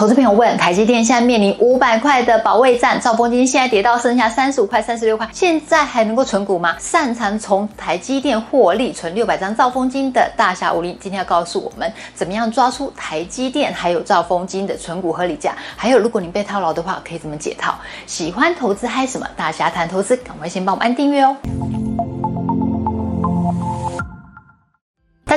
投资朋友问，台积电现在面临五百块的保卫战，兆丰金现在跌到剩下三十五块、三十六块，现在还能够存股吗？擅长从台积电获利存六百张兆丰金的大侠武林，今天要告诉我们，怎么样抓出台积电还有兆丰金的存股合理价，还有如果你被套牢的话，可以怎么解套？喜欢投资嗨什么？大侠谈投资，赶快先帮我们按订阅哦。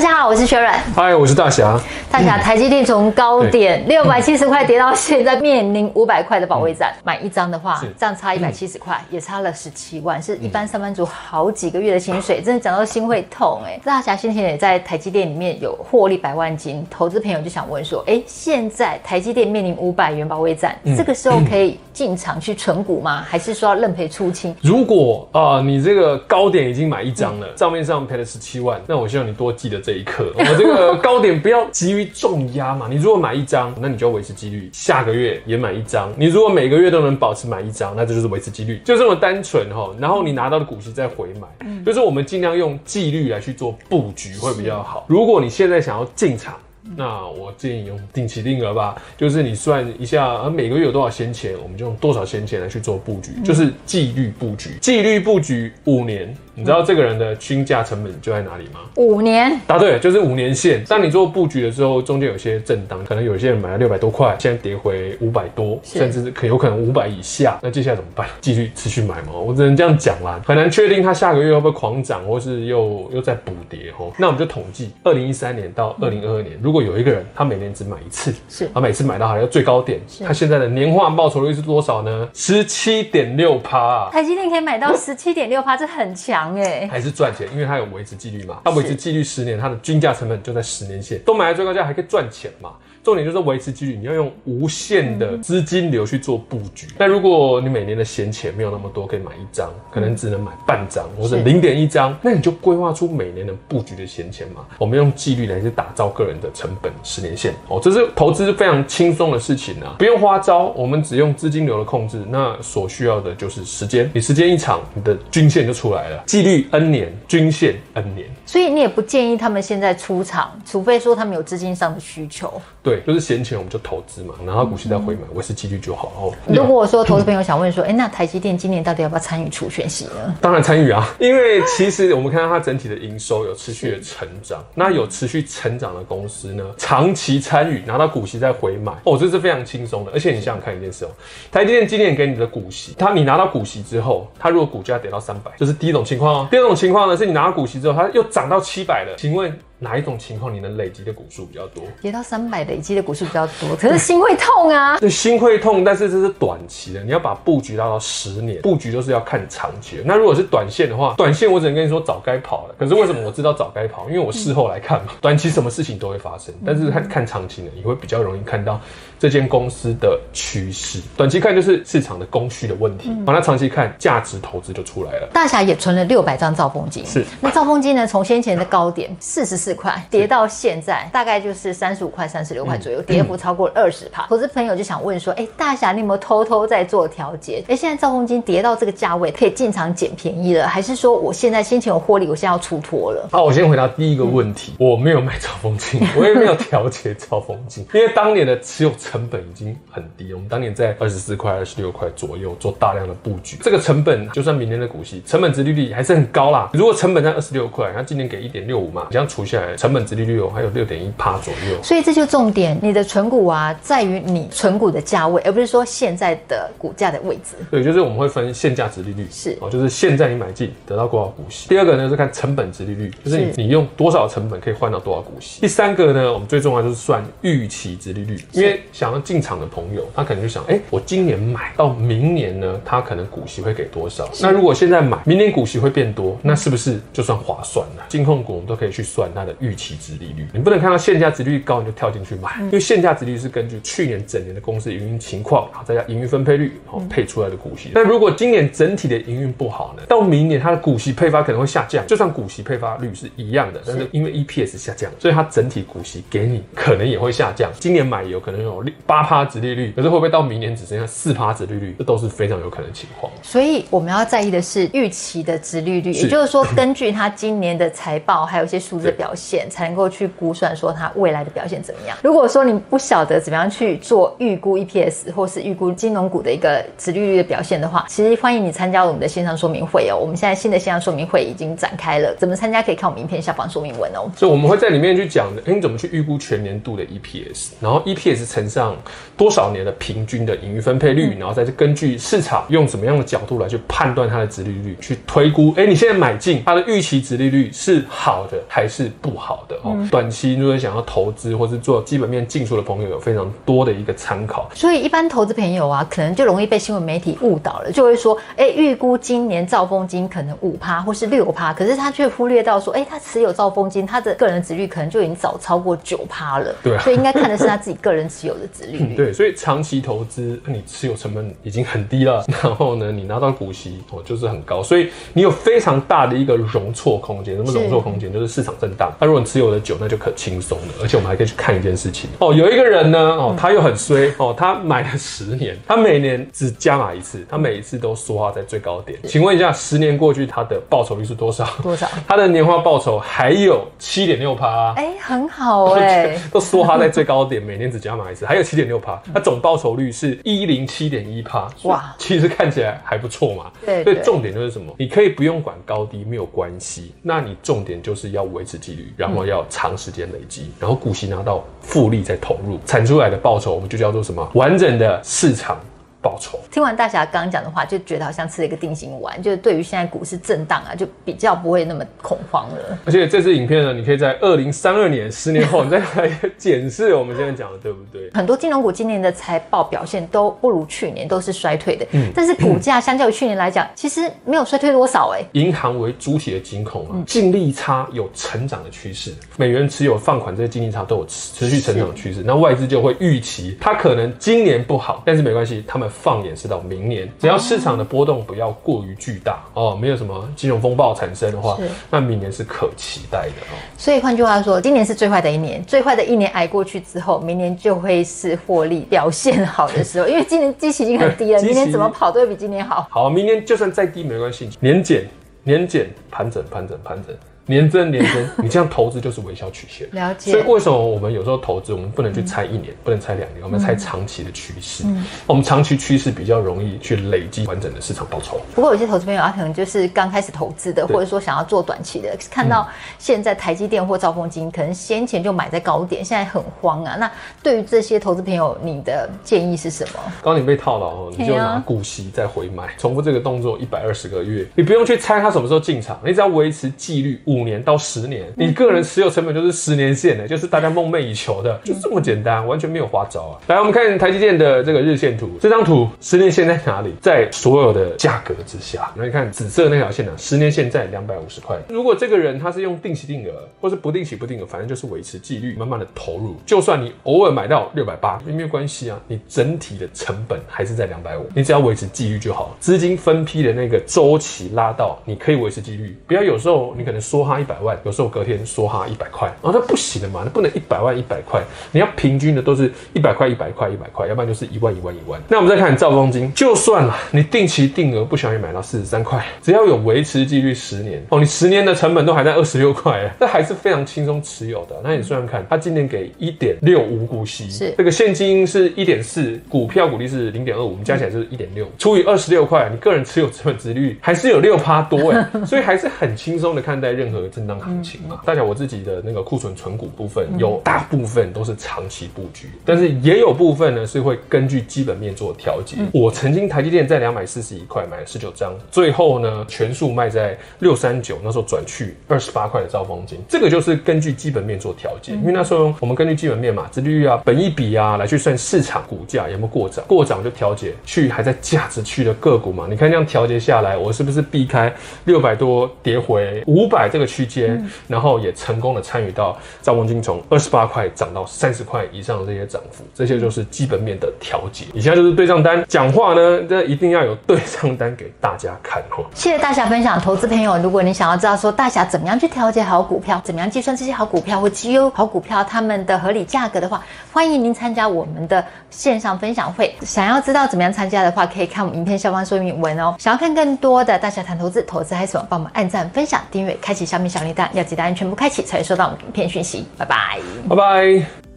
家好，我是薛软。嗨，我是大侠。大侠，台积电从高点六百七十块跌到现在面临五百块的保卫战，嗯、买一张的话，这样差一百七十块，也差了十七万，是一般上班族好几个月的薪水，真的讲到心会痛哎。大侠先前也在台积电里面有获利百万金，投资朋友就想问说，哎，现在台积电面临五百元保卫战，嗯、这个时候可以进场去存股吗？还是说要认赔出清？如果啊、呃，你这个高点已经买一张了，账、嗯、面上赔了十七万，那我希望你多记得。这一刻，我这个高点不要急于重压嘛。你如果买一张，那你就要维持几率，下个月也买一张。你如果每个月都能保持买一张，那这就是维持几率，就这么单纯哈。然后你拿到的股息再回买，嗯、就是我们尽量用纪律来去做布局会比较好。如果你现在想要进场，那我建议用定期定额吧，就是你算一下，每个月有多少闲钱，我们就用多少闲钱来去做布局，就是纪律布局，纪律布局五年。你知道这个人的均价成本就在哪里吗？五年。答对，就是五年线。当你做布局的时候，中间有些震荡，可能有些人买了六百多块，现在跌回五百多，甚至可有可能五百以下。那接下来怎么办？继续持续买吗？我只能这样讲啦，很难确定它下个月会不会狂涨，或是又又在补跌哦。那我们就统计二零一三年到二零二二年，嗯、如果有一个人他每年只买一次，是，他每次买到好像最高点，他现在的年化报酬率是多少呢？十七点六趴啊！台积电可以买到十七点六趴，这很强。还是赚钱，因为它有维持纪律嘛。它维持纪律十年，它的均价成本就在十年线，都买了最高价还可以赚钱嘛。重点就是维持纪律，你要用无限的资金流去做布局。那、嗯、如果你每年的闲钱没有那么多，可以买一张，可能只能买半张或者零点一张，那你就规划出每年的布局的闲钱嘛。我们用纪律来去打造个人的成本十年线哦，这是投资非常轻松的事情啊，不用花招，我们只用资金流的控制。那所需要的就是时间，你时间一长，你的均线就出来了。纪律 N 年，均线 N 年。所以你也不建议他们现在出场，除非说他们有资金上的需求。对，就是闲钱我们就投资嘛，然后股息再回买，维持纪律就好。哦，如果我说投资朋友想问说，哎、欸，那台积电今年到底要不要参与除权息呢？当然参与啊，因为其实我们看到它整体的营收有持续的成长，那有持续成长的公司呢，长期参与拿到股息再回买，哦，这是非常轻松的。而且你想想看一件事哦，台积电今年给你的股息，它你拿到股息之后，它如果股价跌到三百，这是第一种情况哦。第二种情况呢，是你拿到股息之后，它又涨到七百了，请问？哪一种情况你能累积的股数比较多？跌到三百累积的股数比较多，可是心会痛啊。对，心会痛，但是这是短期的，你要把布局拉到十年，布局都是要看长期的。那如果是短线的话，短线我只能跟你说早该跑了。可是为什么我知道早该跑？因为我事后来看嘛，短期什么事情都会发生，但是看看长期呢，你会比较容易看到这间公司的趋势。短期看就是市场的供需的问题，好，那长期看价值投资就出来了。大侠也存了六百张兆丰金，是。那兆丰金呢，从先前的高点四十四。块跌到现在大概就是三十五块、三十六块左右，嗯、跌幅超过二十趴。投资朋友就想问说：哎、欸，大侠，你有没有偷偷在做调节？哎、欸，现在兆丰金跌到这个价位，可以进场捡便宜了，还是说我现在先前有获利，我现在要出脱了？好，我先回答第一个问题，嗯、我没有卖兆丰金，我也没有调节兆丰金，因为当年的持有成本已经很低，我们当年在二十四块、二十六块左右做大量的布局，这个成本就算明年的股息成本值利率还是很高啦。如果成本在二十六块，那今年给一点六五嘛，这样除下来。成本值利率有还有六点一趴左右，所以这就重点，你的存股啊，在于你存股的价位，而不是说现在的股价的位置。对，就是我们会分现价值利率，是哦，就是现在你买进得到多少股息。第二个呢是看成本值利率，就是你是你用多少成本可以换到多少股息。第三个呢，我们最重要就是算预期值利率，因为想要进场的朋友，他可能就想，哎、欸，我今年买到明年呢，他可能股息会给多少？那如果现在买，明年股息会变多，那是不是就算划算了？金控股我们都可以去算它的。预期值利率，你不能看到现价值利率高你就跳进去买，因为现价值利率是根据去年整年的公司营运情况，然后再加营运分配率，然后配出来的股息。那如果今年整体的营运不好呢？到明年它的股息配发可能会下降，就算股息配发率是一样的，但是因为 EPS 下降，所以它整体股息给你可能也会下降。今年买有可能有八趴值利率，可是会不会到明年只剩下四趴值利率？这都是非常有可能的情况。所以我们要在意的是预期的值利率，也就是说根据它今年的财报还有一些数字表表现，才能够去估算说它未来的表现怎么样。如果说你不晓得怎么样去做预估 EPS 或是预估金融股的一个殖利率的表现的话，其实欢迎你参加我们的线上说明会哦。我们现在新的线上说明会已经展开了，怎么参加可以看我们影片下方说明文哦。所以我们会在里面去讲的，哎，你怎么去预估全年度的 EPS，然后 EPS 乘上多少年的平均的盈余分配率，然后再根据市场用什么样的角度来去判断它的殖利率，去推估，哎，你现在买进它的预期殖利率是好的还是不好的哦？短期如果想要投资或是做基本面进出的朋友，有非常多的一个参考。所以一般投资朋友啊，可能就容易被新闻媒体误导了，就会说，哎，预估今年兆丰金可能五趴或是六趴，可是他却忽略到说，哎，他持有兆丰金，他的个人的殖率可能就已经早超过九趴了。对啊，所以应该看的是他自己个人持有的殖利率。对，所以长期投资，你持有成本已经很低了，然后呢，你拿到股息哦就是很高，所以你有非常大的一个容错空间。什么容错空间？就是市场震荡。那如果你持有的久，那就可轻松了。而且我们还可以去看一件事情哦，有一个人呢哦，他又很衰哦，他买了十年，他每年只加码一次，他每一次都缩哈在最高点。请问一下，十年过去，他的报酬率是多少？多少？他的年化报酬还有七点六趴。哎，很好哎，都缩哈在最高点，每年只加码一次，还有七点六趴。他总报酬率是一零七点一趴。哇，其实看起来还不错嘛。对，所以重点就是什么？你可以不用管高低，没有关系。那你重点就是要维持纪律，然后要长时间累积，然后股息拿到复利再投入，产出来的报酬我们就叫做什么？完整的市场。报酬。听完大侠刚刚讲的话，就觉得好像吃了一个定心丸，就是对于现在股市震荡啊，就比较不会那么恐慌了。而且这支影片呢，你可以在二零三二年十年后，你再来检视我们现在讲的对不对？很多金融股今年的财报表现都不如去年，都是衰退的。嗯，但是股价相较于去年来讲，其实没有衰退多少哎、欸。银行为主体的金控啊，净利差有成长的趋势，美元持有放款这些净利差都有持续成长的趋势，那外资就会预期它可能今年不好，但是没关系，他们。放眼是到明年，只要市场的波动不要过于巨大哦，没有什么金融风暴产生的话，那明年是可期待的哦。所以换句话说，今年是最坏的一年，最坏的一年挨过去之后，明年就会是获利表现好的时候，因为今年基期已经很低了，明年怎么跑都会比今年好。好，明年就算再低没关系，年减年减盘整盘整盘整。年增年增，你这样投资就是微笑曲线。了解。所以为什么我们有时候投资，我们不能去猜一年，嗯、不能猜两年，我们猜长期的趋势。嗯。我们长期趋势比较容易去累积完整的市场报酬。不过有些投资朋友他可能就是刚开始投资的，或者说想要做短期的，看到现在台积电或兆丰金可能先前就买在高点，现在很慌啊。那对于这些投资朋友，你的建议是什么？刚你被套牢哦，你就拿股息再回买，重复这个动作一百二十个月，你不用去猜它什么时候进场，你只要维持纪律。五年到十年，你个人持有成本就是十年线的，就是大家梦寐以求的，就是这么简单，完全没有花招啊！来，我们看台积电的这个日线图，这张图十年线在哪里？在所有的价格之下。那你看紫色那条线呢？十年线在两百五十块。如果这个人他是用定期定额，或是不定期不定额，反正就是维持纪律，慢慢的投入，就算你偶尔买到六百八，也没有关系啊，你整体的成本还是在两百五，你只要维持纪律就好。资金分批的那个周期拉到，你可以维持纪律，不要有时候你可能梭哈一百。万有时候隔天梭哈一百块，然后，那不行的嘛，那不能一百万一百块，你要平均的都是一百块一百块一百块，要不然就是一万一万一万。那我们再看兆丰金，就算了，你定期定额不小心买到四十三块，只要有维持纪律十年哦，你十年的成本都还在二十六块，这还是非常轻松持有的。那你算算看，他今年给一点六五股息，是这个现金是一点四，股票股利是零点二五，我们加起来就是一点六，除以二十六块，你个人持有成本值率还是有六趴多哎，所以还是很轻松的看待任何震荡。行情嘛，大家我自己的那个库存存股部分，有大部分都是长期布局，但是也有部分呢是会根据基本面做调节。我曾经台积电在两百四十一块买了十九张，最后呢全数卖在六三九，那时候转去二十八块的兆丰金，这个就是根据基本面做调节。因为那时候我们根据基本面嘛，殖利率啊、本益比啊来去算市场股价有没有过涨，过涨就调节去还在价值区的个股嘛。你看这样调节下来，我是不是避开六百多跌回五百这个区间？嗯、然后也成功的参与到兆丰金从二十八块涨到三十块以上的这些涨幅，这些就是基本面的调节。以下就是对账单，讲话呢，这一定要有对账单给大家看哦。谢谢大侠分享，投资朋友，如果你想要知道说大侠怎么样去调节好股票，怎么样计算这些好股票或绩优好股票它们的合理价格的话，欢迎您参加我们的线上分享会。想要知道怎么样参加的话，可以看我们影片下方说明文哦。想要看更多的大侠谈投资，投资嗨什么？帮我们按赞、分享、订阅、开启小。米小铃铛，要记得按全部开启，才会收到我们影片讯息。拜拜，拜拜。